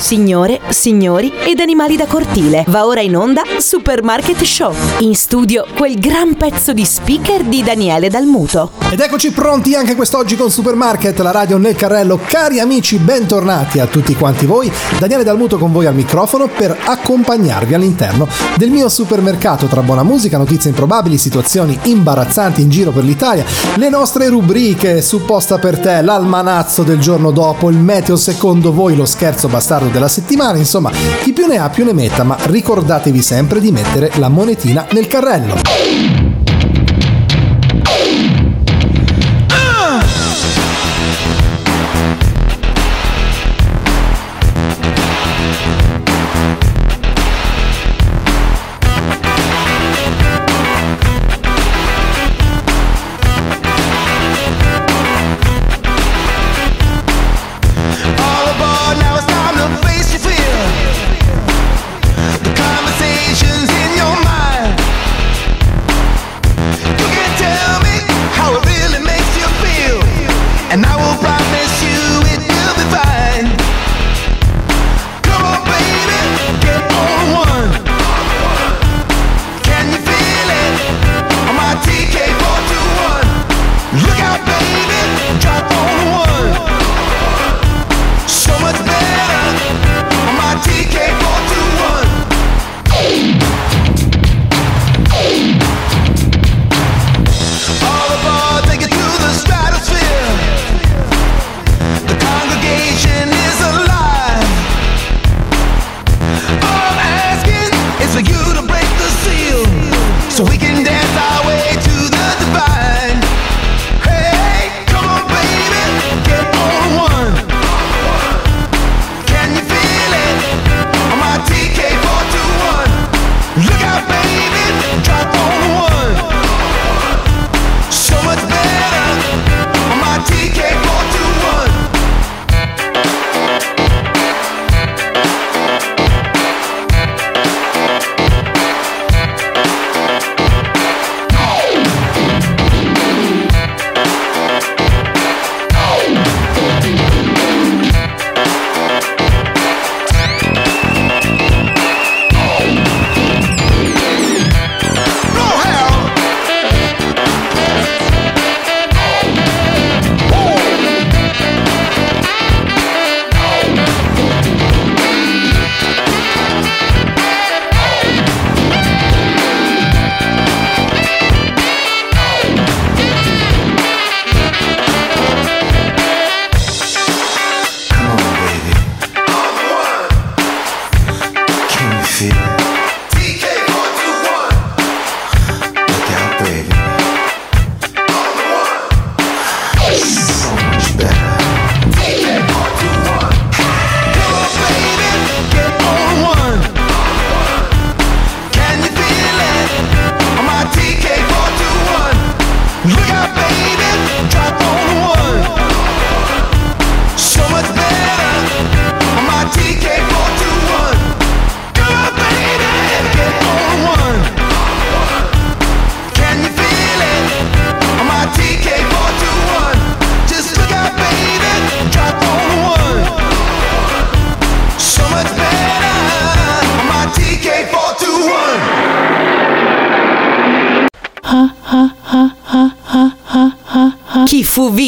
Signore, signori ed animali da cortile. Va ora in onda Supermarket Show. In studio quel gran pezzo di speaker di Daniele Dalmuto. Ed eccoci pronti anche quest'oggi con Supermarket, la radio nel carrello. Cari amici, bentornati a tutti quanti voi. Daniele Dalmuto con voi al microfono per accompagnarvi all'interno del mio supermercato tra buona musica, notizie improbabili, situazioni imbarazzanti in giro per l'Italia, le nostre rubriche supposta per te, l'almanazzo del giorno dopo, il meteo secondo voi, lo scherzo bastardo della settimana, insomma, chi più ne ha più ne metta, ma ricordatevi sempre di mettere la monetina nel carrello.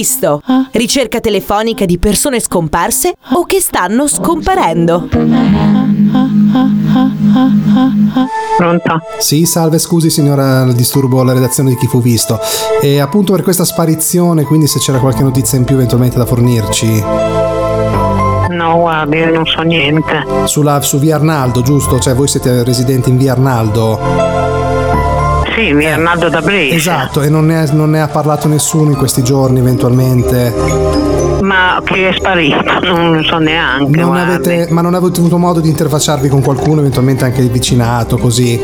Visto. Ricerca telefonica di persone scomparse o che stanno scomparendo. Pronto? Sì, salve, scusi signora, disturbo la redazione di chi fu visto. E appunto per questa sparizione, quindi se c'era qualche notizia in più eventualmente da fornirci. No, guardi, io non so niente. Sulla, su via Arnaldo, giusto? Cioè voi siete residenti in via Arnaldo? Sì, via Arnaldo da Brescia. Esatto, e non ne, non ne ha parlato nessuno in questi giorni eventualmente? Ma che è sparito, non so neanche. Non avete, ma non avete avuto modo di interfacciarvi con qualcuno, eventualmente anche di vicinato, così?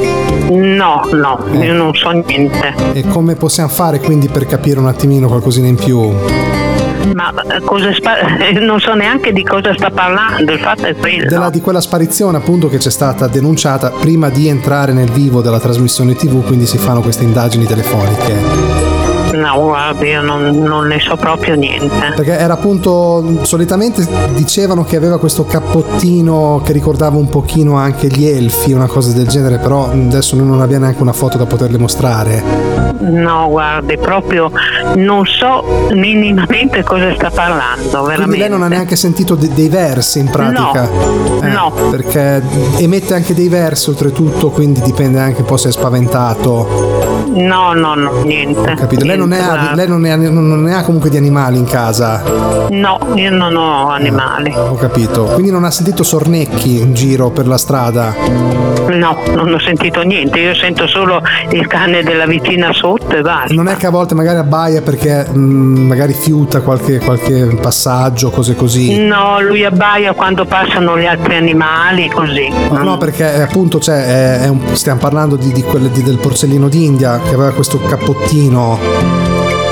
No, no, eh. io non so niente. E come possiamo fare quindi per capire un attimino qualcosina in più? Ma cosa spa- non so neanche di cosa sta parlando, il fatto è quello. Della, di quella sparizione appunto che c'è stata denunciata prima di entrare nel vivo della trasmissione TV, quindi si fanno queste indagini telefoniche. No, guarda, io non, non ne so proprio niente. Perché era appunto, solitamente dicevano che aveva questo cappottino che ricordava un pochino anche gli elfi, una cosa del genere, però adesso noi non abbiamo neanche una foto da poterle mostrare. No, guardi, proprio non so minimamente cosa sta parlando, veramente. Quindi lei non ha neanche sentito de- dei versi in pratica? Eh, No, no. Perché emette anche dei versi oltretutto, quindi dipende anche un po' se è spaventato. No, no, no, niente. Capito? Lei non, ne Niente, ha, guarda. lei non ne ha, non ne ha comunque di animali in casa. No, io non ho animali. Ho capito. Quindi non ha sentito sornecchi in giro per la strada. No, non ho sentito niente, io sento solo il cane della vicina sotto e basta. Non è che a volte magari abbaia perché mh, magari fiuta qualche, qualche passaggio, cose così. No, lui abbaia quando passano gli altri animali, così. No, no, perché appunto cioè, è- è un- stiamo parlando di, di quelle di- del porsellino d'India che aveva questo cappottino.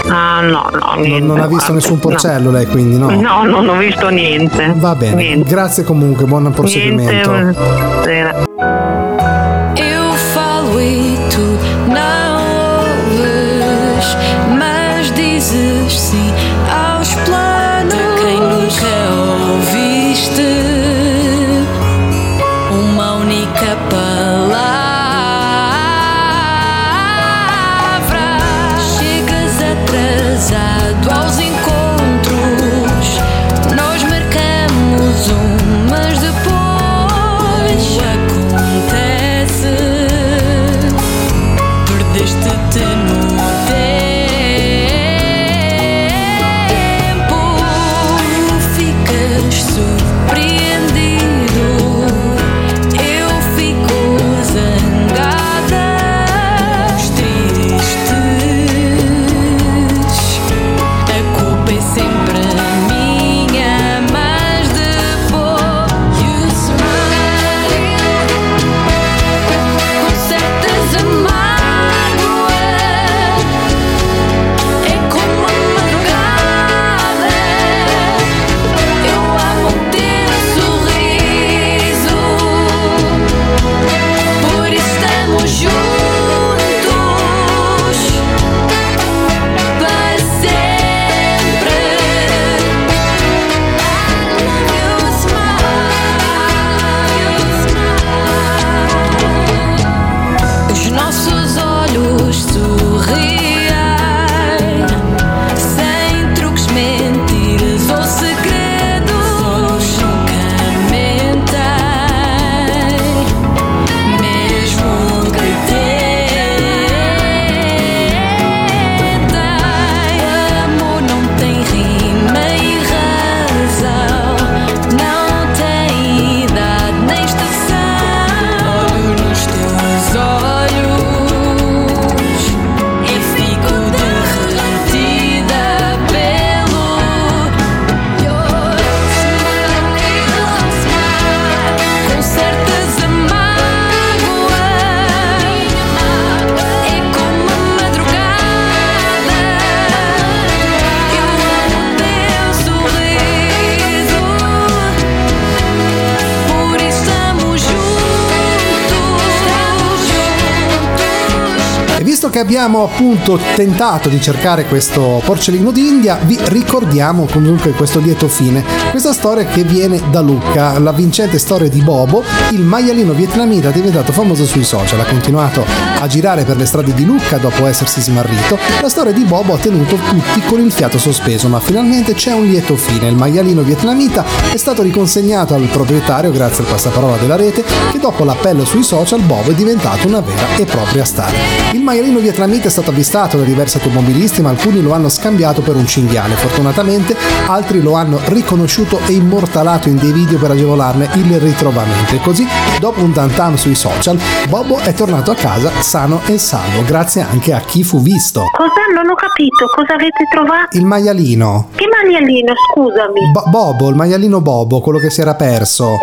Ah, no, no, Non, niente. non ha visto guarda, nessun no. porcello lei, quindi no? No, non ho visto niente. Va bene. Niente. Grazie comunque, buon proseguimento. Niente. Abbiamo appunto tentato di cercare questo porcellino d'India, vi ricordiamo comunque questo lieto fine. Questa storia che viene da Lucca, la vincente storia di Bobo, il maialino vietnamita diventato famoso sui social, ha continuato a girare per le strade di Lucca dopo essersi smarrito. La storia di Bobo ha tenuto tutti con il fiato sospeso, ma finalmente c'è un lieto fine. Il maialino vietnamita è stato riconsegnato al proprietario grazie al passaparola della rete che dopo l'appello sui social Bobo è diventato una vera e propria star. Il maialino vietnamita è stato avvistato da diversi automobilisti, ma alcuni lo hanno scambiato per un cinghiale. Fortunatamente altri lo hanno riconosciuto e immortalato in dei video per agevolarne il ritrovamento. E così, dopo un tantam sui social, Bobo è tornato a casa sano e salvo, grazie anche a chi fu visto. Cosa? Non ho capito, cosa avete trovato? Il maialino. Che maialino, scusami. Bo- Bobo, il maialino Bobo, quello che si era perso. Oh,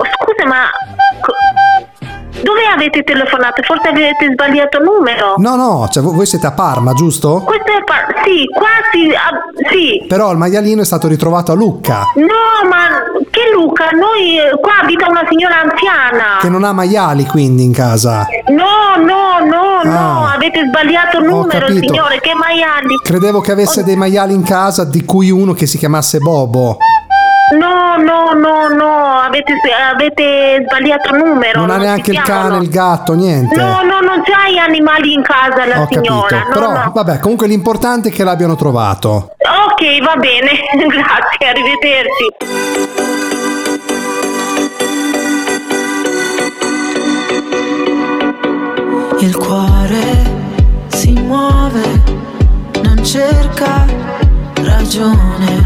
Dove avete telefonato? Forse avete sbagliato numero. No, no, cioè voi siete a Parma, giusto? Questo è pa- sì, qua sì, ah, sì. Però il maialino è stato ritrovato a Lucca, No, ma che Luca? Noi eh, qua abita una signora anziana. che non ha maiali quindi in casa. No, no, no, no, Ah. avete sbagliato numero, capito. signore, che maiali. Credevo che avesse dei maiali in casa, di cui uno che si chiamasse Bobo. No, no, no, no, avete, avete sbagliato numero. Non ha si neanche il chiamano. cane, il gatto, niente. No, no, non c'hai animali in casa la Ho signora. capito. no, Però no. vabbè, comunque l'importante è che l'abbiano trovato. Ok, va bene, grazie, arrivederci. Il cuore si muove, non cerca ragione,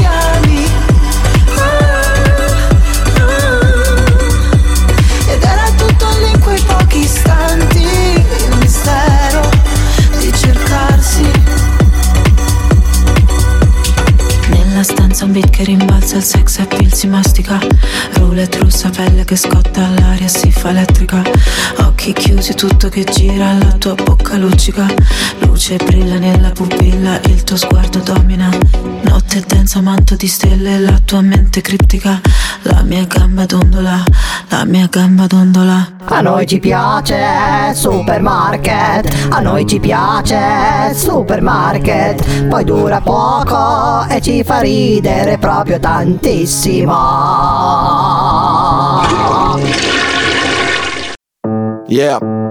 beat che rimbalza, il sex appeal si mastica. Roulette russa, pelle che scotta, l'aria si fa elettrica. Occhi chiusi, tutto che gira, la tua bocca luccica. Luce brilla nella pupilla, il tuo sguardo domina. Notte densa, manto di stelle, la tua mente criptica La mia gamba dondola, la mia gamba dondola A noi ci piace supermarket, a noi ci piace supermarket, poi dura poco e ci fa ridere proprio tantissimo. Yeah.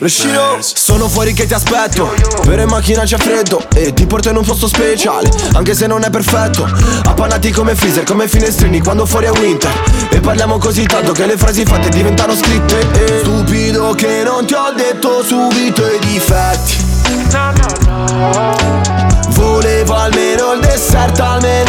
Rescino, sono fuori che ti aspetto. Per in macchina c'è freddo E ti porto in un posto speciale Anche se non è perfetto. Appannati come freezer, come finestrini Quando fuori è winter. E parliamo così tanto che le frasi fatte diventano scritte. E Stupido che non ti ho detto subito i difetti. Volevo almeno il dessert, almeno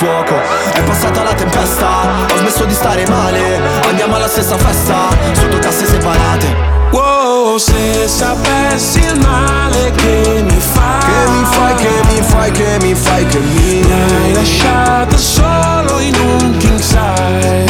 fuoco. È passata la tempesta, ho smesso di stare male. Andiamo alla stessa festa, sotto casse separate. Wow, se sapessi il male che mi fai Che mi fai, che mi fai, che mi fai, che mi Mi hai lasciato solo in un king size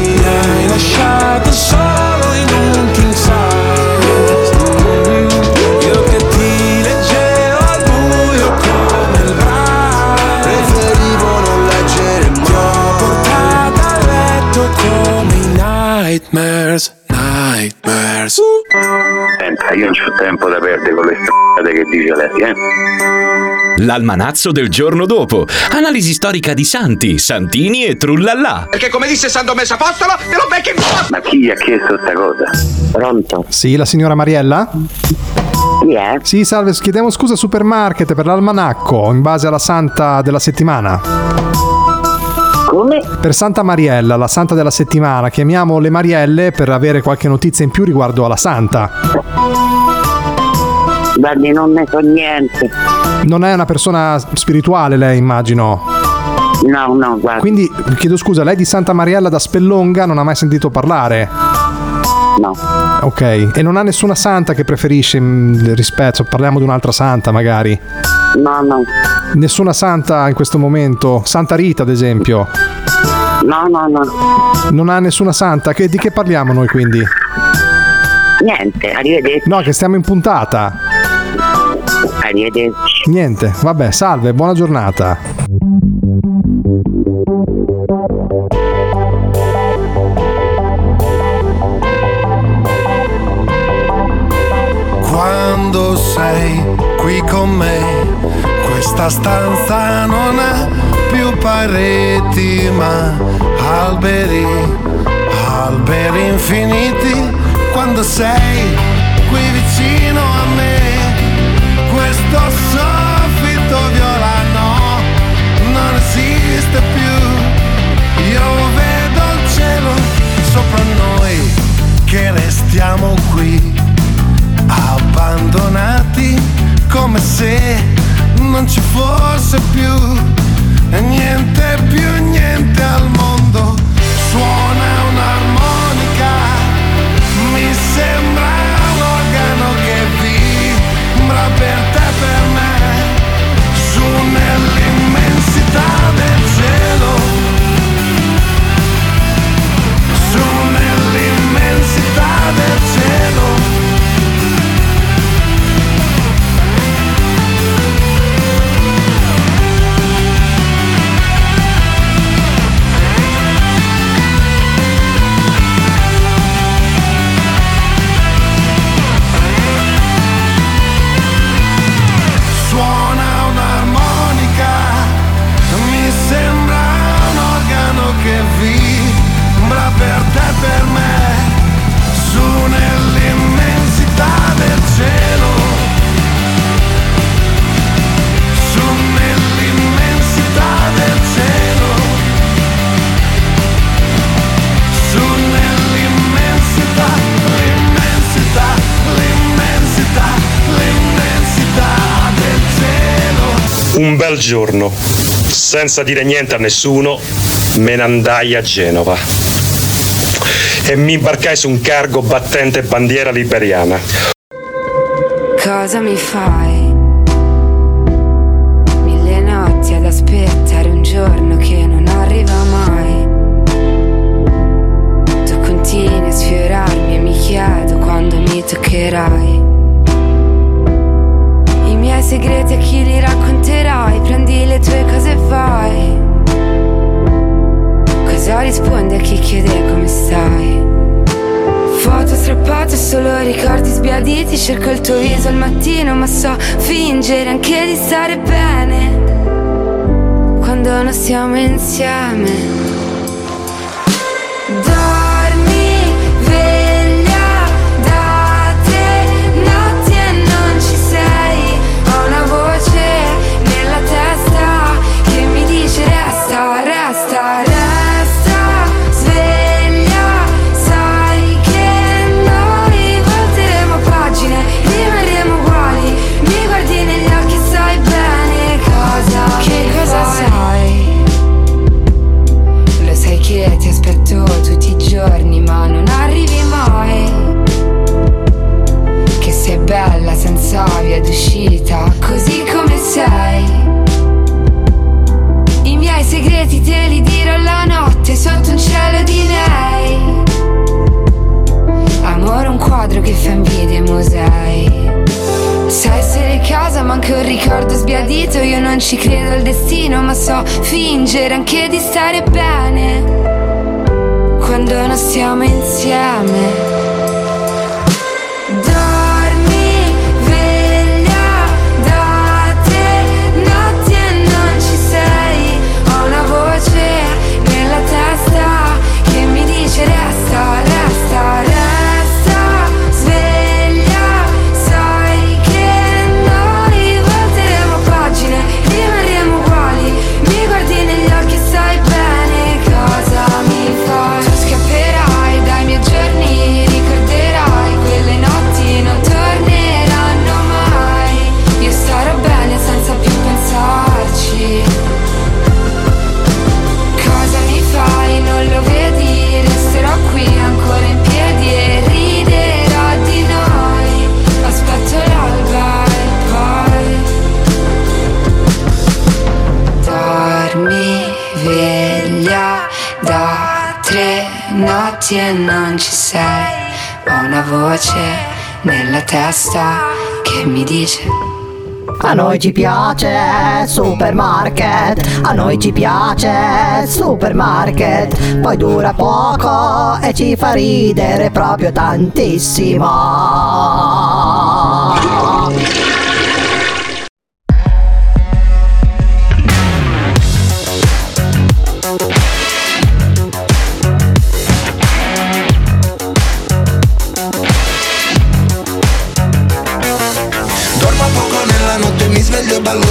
Mi hai lasciato solo in un io non c'ho tempo da perdere con le strade che dice lei, eh? L'almanazzo del giorno dopo. Analisi storica di Santi, Santini e Trullallà. Perché come disse San Domenico Apostolo, te lo becchi in! Ma chi gli ha chiesto sta cosa? Pronto? Sì, la signora Mariella? Chi è? Sì, salve, chiediamo scusa supermarket per l'almanacco in base alla santa della settimana. Come? Per Santa Mariella, la santa della settimana, chiamiamo le Marielle per avere qualche notizia in più riguardo alla santa. Guardi, non ne so niente. Non è una persona spirituale lei, immagino. No, no, guardi. Quindi chiedo scusa, lei di Santa Mariella da Spellonga non ha mai sentito parlare? No. Ok, e non ha nessuna santa che preferisce mm, rispetto, parliamo di un'altra santa magari. No, no. Nessuna santa in questo momento, Santa Rita ad esempio. No, no, no. Non ha nessuna santa, che- di che parliamo noi quindi? Niente, arrivederci. No, che stiamo in puntata. Arrivederci. Niente, vabbè, salve, buona giornata. Questa stanza non ha più pareti ma alberi, alberi infiniti. Quando sei qui vicino a me, questo soffitto viola no, non esiste più. Io vedo il cielo sopra noi che restiamo qui abbandonati come se non ci fosse più. Niente più niente al mondo. Suona un'armonica mi sembra giorno, senza dire niente a nessuno, me ne andai a Genova e mi imbarcai su un cargo battente bandiera liberiana. Cosa mi fai? Mille notti ad aspettare un giorno che non arriva mai. Tu continui a sfiorarmi e mi chiedo quando mi toccherai. I miei segreti a chi li racconterai? Tue cose vai. Cosa rispondi a chi chiede come stai? Foto strappate, solo ricordi sbiaditi Cerco il tuo viso al mattino Ma so fingere anche di stare bene Quando non stiamo insieme senza via d'uscita Così come sei. I miei segreti te li dirò la notte Sotto un cielo di lei. Amore un quadro che fa invidia ai musei. Sai essere casa ma anche un ricordo sbiadito. Io non ci credo al destino ma so fingere anche di stare bene. Quando non stiamo insieme notti e non ci sei Ho una voce nella testa che mi dice A noi ci piace supermarket, a noi ci piace supermarket, poi dura poco e ci fa ridere proprio tantissimo.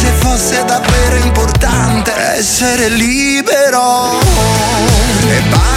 se fosse davvero importante essere libero. E ballo,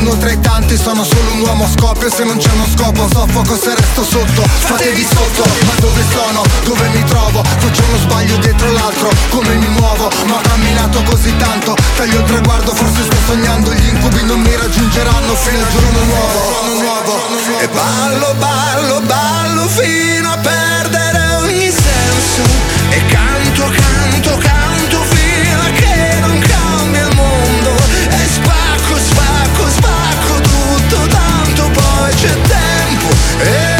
uno tra i tanti Sono solo un uomo a scoppio. Se non c'è uno scopo soffoco se resto sotto. Fatevi sotto Ma dove sono? Dove mi trovo? Faccio uno sbaglio dietro l'altro Come mi muovo? Ma ho camminato così tanto Taglio il traguardo Forse sto sognando. Gli incubi non mi raggiungeranno Fino al giorno nuovo. Giorno nuovo. E ballo, ballo, ballo Fino a perdere ogni senso. E canto, canto, canto Tanto poi c'è tempo. E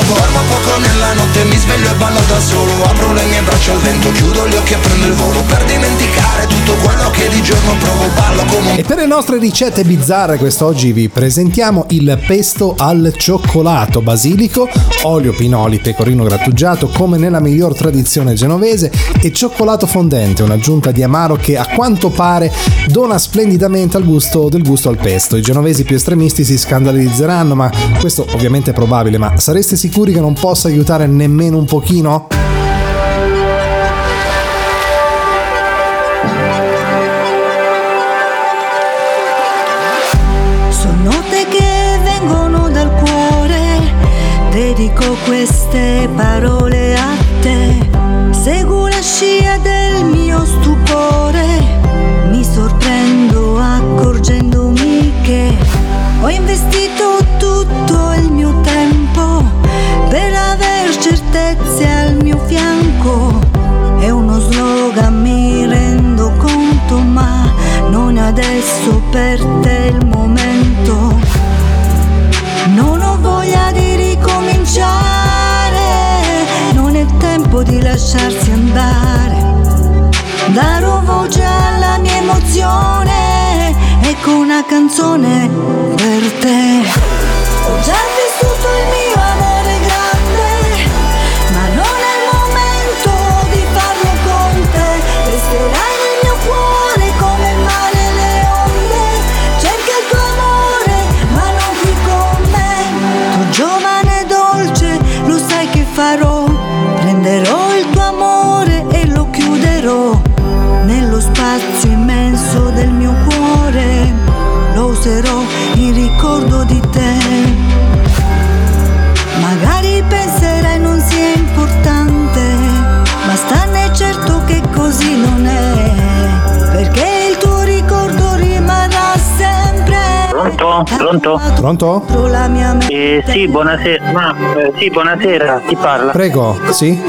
nuovo Dormo poco nella notte, mi sveglio e ballo da solo. Apro le mie braccia al vento, chiudo gli occhi e prendo il volo. Per dimenticare tutto quello che di giorno provo Ballo come un E per le nostre ricette bizzarre quest'oggi vi presentiamo il pesto al cioccolato basilico, olio pinoli, pecorino grattugiato come nella miglior tradizione genovese e cioccolato fondente, un'aggiunta di amaro che a quanto pare dona splendidamente al gusto del gusto al pesto. I genovesi più estremisti si scandalizzeranno, ma questo ovviamente è probabile, ma sareste sicuri che non possa aiutare nemmeno un pochino? Sono note che vengono dal cuore, dedico queste parole a te. Slogan, mi rendo conto, ma non adesso per te il momento. Non ho voglia di ricominciare, non è tempo di lasciarsi andare. Darò voce alla mia emozione, ecco una canzone per te. Ho già vissuto il mio Pronto? Pronto? Eh, sì, buonasera. Ma, eh, sì, buonasera, chi parla? Prego, sì?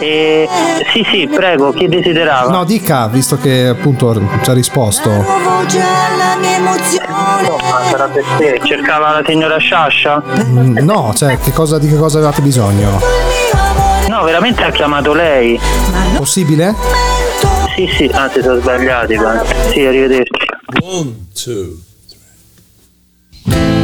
Eh, sì, sì, prego, chi desiderava? No, dica, visto che appunto ci ha risposto. Sarà per te. Cercava la signora Sciascia? Mm, No, cioè, che cosa, di che cosa avevate bisogno? No, veramente ha chiamato lei. Possibile? Sì, sì, anzi sono sbagliati. Sì, arrivederci. One, two. I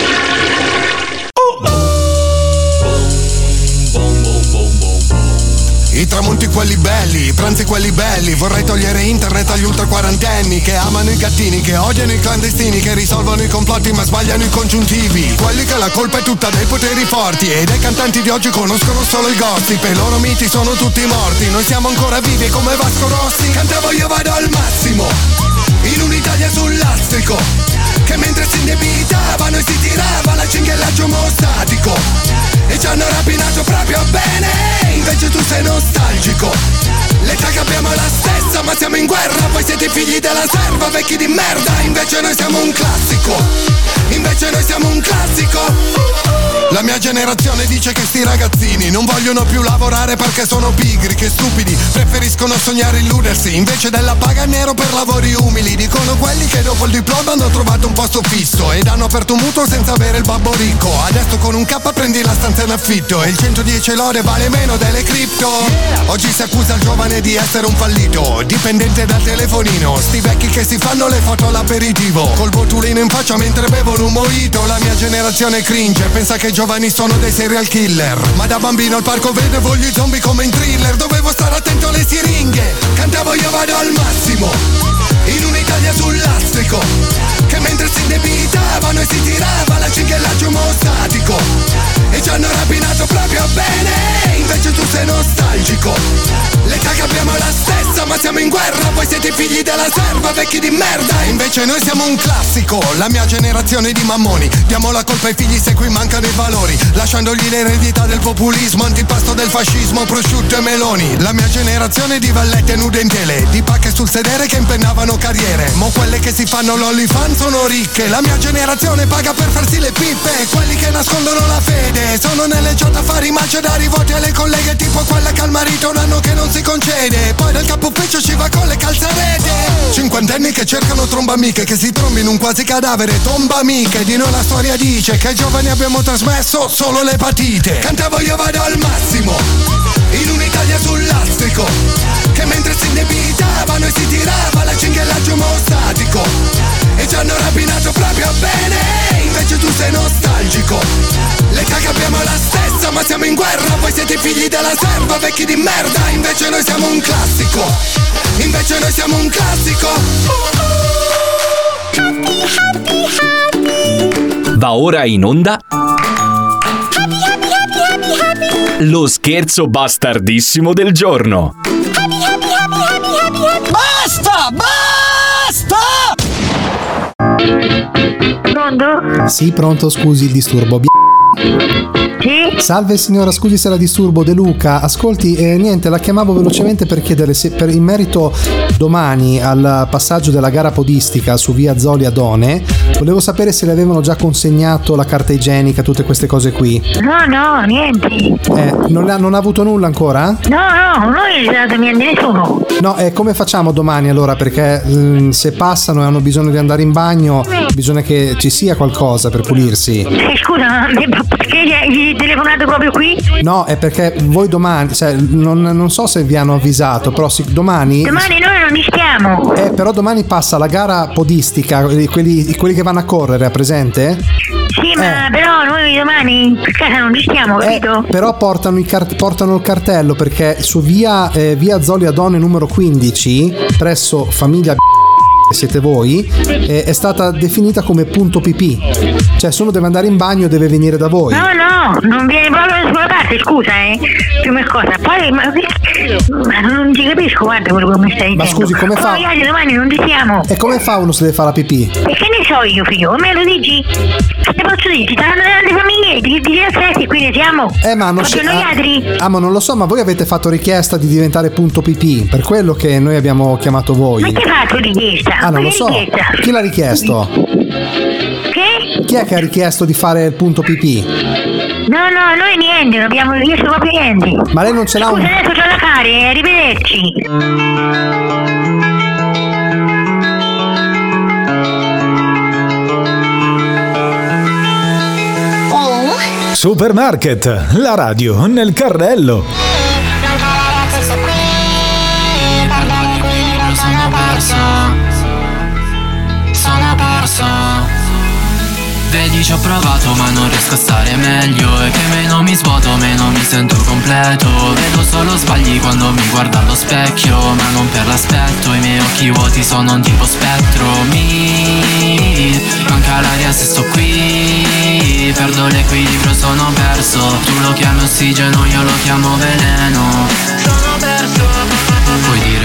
I tramonti quelli belli, i pranzi quelli belli Vorrei togliere internet agli ultra quarantenni Che amano i gattini, che odiano i clandestini Che risolvono i complotti ma sbagliano i congiuntivi. Quelli che la colpa è tutta dei poteri forti E dei cantanti di oggi conoscono solo il gossip E i loro miti sono tutti morti. Noi siamo ancora vivi come Vasco Rossi Cantavo io vado al massimo In un'Italia sul Che mentre si indebitavano e si tirava la cinghiallaggio mostatico E ci hanno rapinato proprio bene Invece tu sei nostalgico. L'età che abbiamo è la stessa ma siamo in guerra Voi siete figli della serva, vecchi di merda Invece noi siamo un classico Invece noi siamo un classico la mia generazione dice che sti ragazzini non vogliono più lavorare perché sono pigri, che stupidi, preferiscono sognare illudersi invece della paga nero per lavori umili. Dicono quelli che dopo il diploma hanno trovato un posto fisso ed hanno aperto un mutuo senza avere il babbo ricco. Adesso con un K prendi la stanza in affitto e il 110 lode vale meno delle cripto. Oggi si accusa il giovane di essere un fallito, dipendente dal telefonino. Sti vecchi che si fanno le foto all'aperitivo, col botulino in faccia mentre bevono un mojito. La mia generazione cringe, pensa che i giovani sono dei serial killer. Ma da bambino al parco vedevo gli zombie come in thriller, dovevo stare attento alle siringhe. Cantavo io vado al massimo, in un'Italia sul lastrico. Che mentre si indebitavano e si tirava la cinghiallaggio mostatico. E ci hanno rapinato proprio bene, invece tu sei nostalgico. L'età che abbiamo la stessa, ma siamo in guerra, voi siete figli della serva, vecchi di merda. Invece noi siamo un classico, la mia generazione di mammoni. Diamo la colpa ai figli se qui mancano i valori, lasciandogli l'eredità del populismo, antipasto del fascismo, prosciutto e meloni. La mia generazione di vallette nude in tele, di pacche sul sedere che impennavano carriere. Mo quelle che si fanno l'OnlyFans sono ricche, la mia generazione paga per farsi le pippe. Quelli che nascondono la fede, sono nelle chat a fare i macedari, voti alle colleghe tipo quella che al marito un anno che non si concede. Poi dal capo ufficio ci va con le calzarete. Cinquantenni che cercano tromba amiche, che si trombi in un quasi cadavere, tomba amiche. Di noi la storia dice che ai giovani abbiamo trasmesso solo l'epatite. Cantavo io vado al massimo, in un'Italia sul lastrico. Che mentre si indebitavano e si tirava la cinghiallaggio mostatico. E ci hanno rapinato proprio bene, invece tu sei nostalgico. L'età che abbiamo la stessa, ma siamo in guerra, voi siete figli della serva, vecchi di merda. Invece noi siamo un classico, invece noi siamo un classico. Va ora in onda lo scherzo bastardissimo del giorno. Basta! Basta! Pronto? Sì, pronto, scusi il disturbo. Sì? Salve signora, scusi se la disturbo, De Luca. Ascolti, eh, niente, la chiamavo velocemente per chiedere se per, in merito domani al passaggio della gara podistica su via Zoli Adone, volevo sapere se le avevano già consegnato la carta igienica, tutte queste cose qui. No, no, niente. Eh, non, ha, non ha avuto nulla ancora? No, no, non dato niente nessuno. No, e come facciamo domani allora? Perché mm, se passano e hanno bisogno di andare in bagno, bisogna che ci sia qualcosa per pulirsi. Eh, scusa, ma perché gli hai telefonato proprio qui? No, è perché voi domani, cioè, non, non so se vi hanno avvisato, però sì, domani. Domani noi non ci stiamo. Eh, però domani passa la gara podistica, quelli, quelli- che vanno a correre, presente? Sì, ma Eh. però noi domani per casa non ci stiamo, capito? Però portano, i car- portano il cartello perché su via, eh, via Zoli Adone numero 15, presso famiglia siete voi, eh, è stata definita come punto pipì. Cioè, se uno deve andare in bagno deve venire da voi. No, no, non viene proprio da nessuna parte, scusa, eh. Prima cosa. Poi, ma, ma non ci capisco, guarda quello che mi stai dicendo. Ma scusi, come fa- Poi, oggi domani non ci siamo. E come fa uno se deve fare la pipì? E che ne so io, figlio? Me lo dici? Che te posso dire? Ci stanno tante famiglie, ti ti aspetti, qui ne siamo. Eh, ma non Proprio noi ah, altri. ah, ma non lo so, ma voi avete fatto richiesta di diventare punto pipì, per quello che noi abbiamo chiamato voi. Ma chi ha fatto richiesta? Ah, non lo so. richiesta? Chi l'ha richiesto? Che? Chi è che ha richiesto di fare il punto pipì? No, no, noi niente, non abbiamo richiesto proprio niente. Ma lei non ce l'ha Scusa, un. adesso c'ho da fare, eh, arrivederci. Oh, Supermarket, la radio nel carrello. sono perso Perso Vedi ci ho provato ma non riesco a stare meglio. E che meno mi svuoto meno mi sento completo. Vedo solo sbagli quando mi guardo allo specchio Ma non per l'aspetto. I miei occhi vuoti sono un tipo spettro. Mi manca l'aria se sto qui. Perdo l'equilibrio sono perso. Tu lo chiami ossigeno io lo chiamo veleno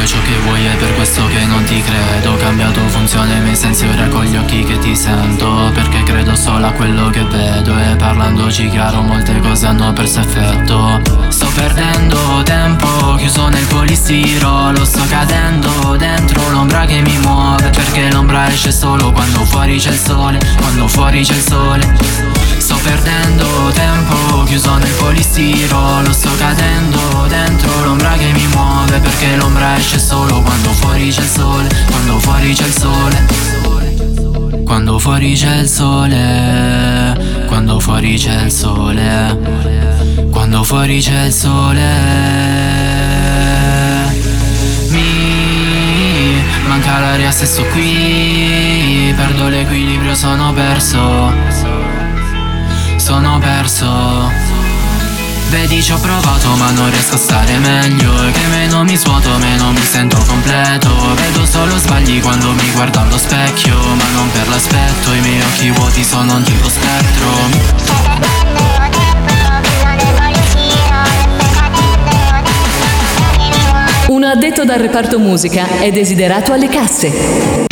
Ciò che vuoi è per questo che non ti credo. Cambiato funzione miei sensi ora con gli occhi che ti sento. Perché credo solo a quello che vedo. E parlandoci chiaro molte cose hanno perso effetto. Sto perdendo tempo chiuso nel polistirolo Sto cadendo dentro l'ombra che mi muove. Perché l'ombra esce solo quando fuori c'è il sole Quando fuori c'è il sole Sto perdendo tempo chiuso nel polistirolo Sto cadendo dentro l'ombra che mi muove Perché l'ombra esce solo quando fuori c'è il sole Quando fuori c'è il sole. Quando fuori c'è il sole Quando fuori c'è il sole Quando fuori c'è il sole. Mi manca l'aria se sto qui Perdo l'equilibrio sono perso sono perso. Vedi ci ho provato ma non riesco a stare meglio. Che meno mi svuoto meno mi sento completo. Vedo solo sbagli quando mi guardo allo specchio Ma non per l'aspetto. I miei occhi vuoti sono un tipo spettro. Uno addetto dal reparto musica è desiderato alle casse.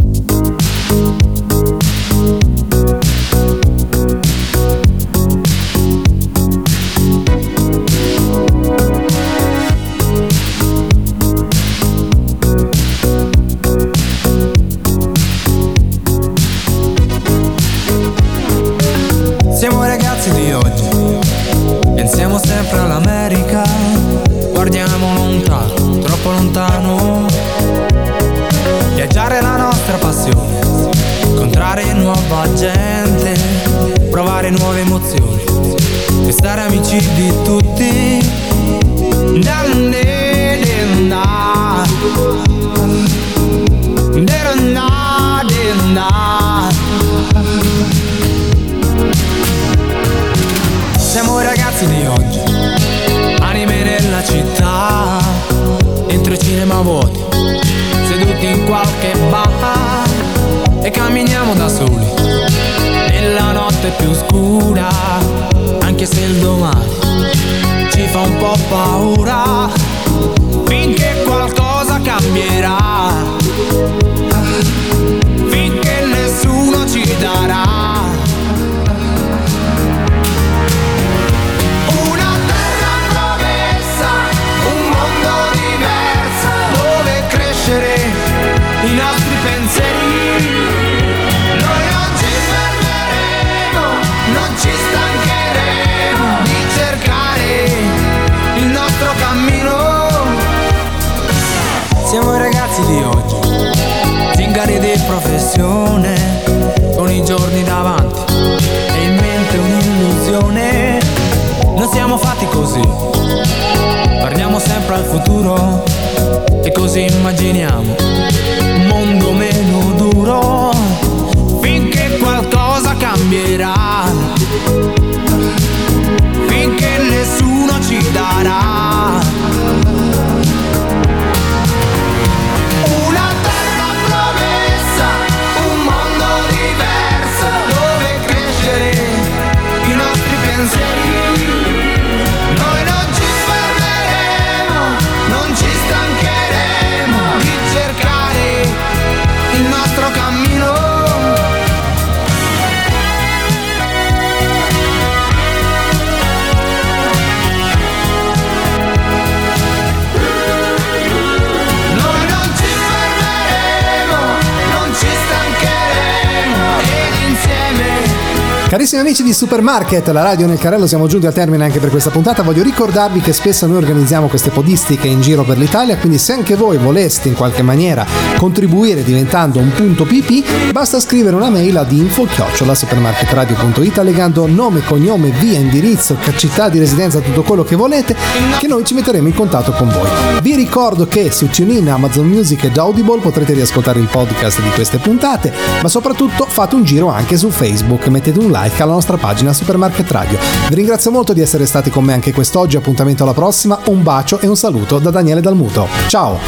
Carissimi amici di Supermarket, la radio nel carrello, siamo giunti al termine anche per questa puntata. Voglio ricordarvi che spesso noi organizziamo queste podistiche in giro per l'Italia, quindi se anche voi voleste in qualche maniera contribuire diventando un punto PP, basta scrivere una mail ad info-supermarketradio.it allegando nome, cognome, via, indirizzo, città di residenza, tutto quello che volete, che noi ci metteremo in contatto con voi. Vi ricordo che su TuneIn, Amazon Music ed Audible potrete riascoltare il podcast di queste puntate, ma soprattutto fate un giro anche su Facebook, mettete un like alla nostra pagina Supermarket Radio. Vi ringrazio molto di essere stati con me anche quest'oggi, appuntamento alla prossima, un bacio e un saluto da Daniele Dalmuto. Ciao!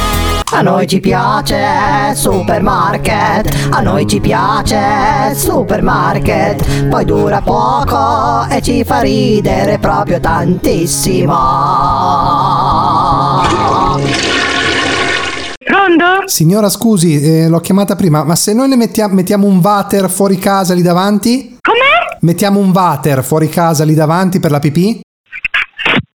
A noi ci piace Supermarket, a noi ci piace Supermarket, poi dura poco e ci fa ridere proprio tantissimo. Pronto? Signora, scusi, eh, l'ho chiamata prima, ma se noi le mettia- mettiamo un water fuori casa lì davanti? Com'è? Mettiamo un water fuori casa lì davanti per la pipì?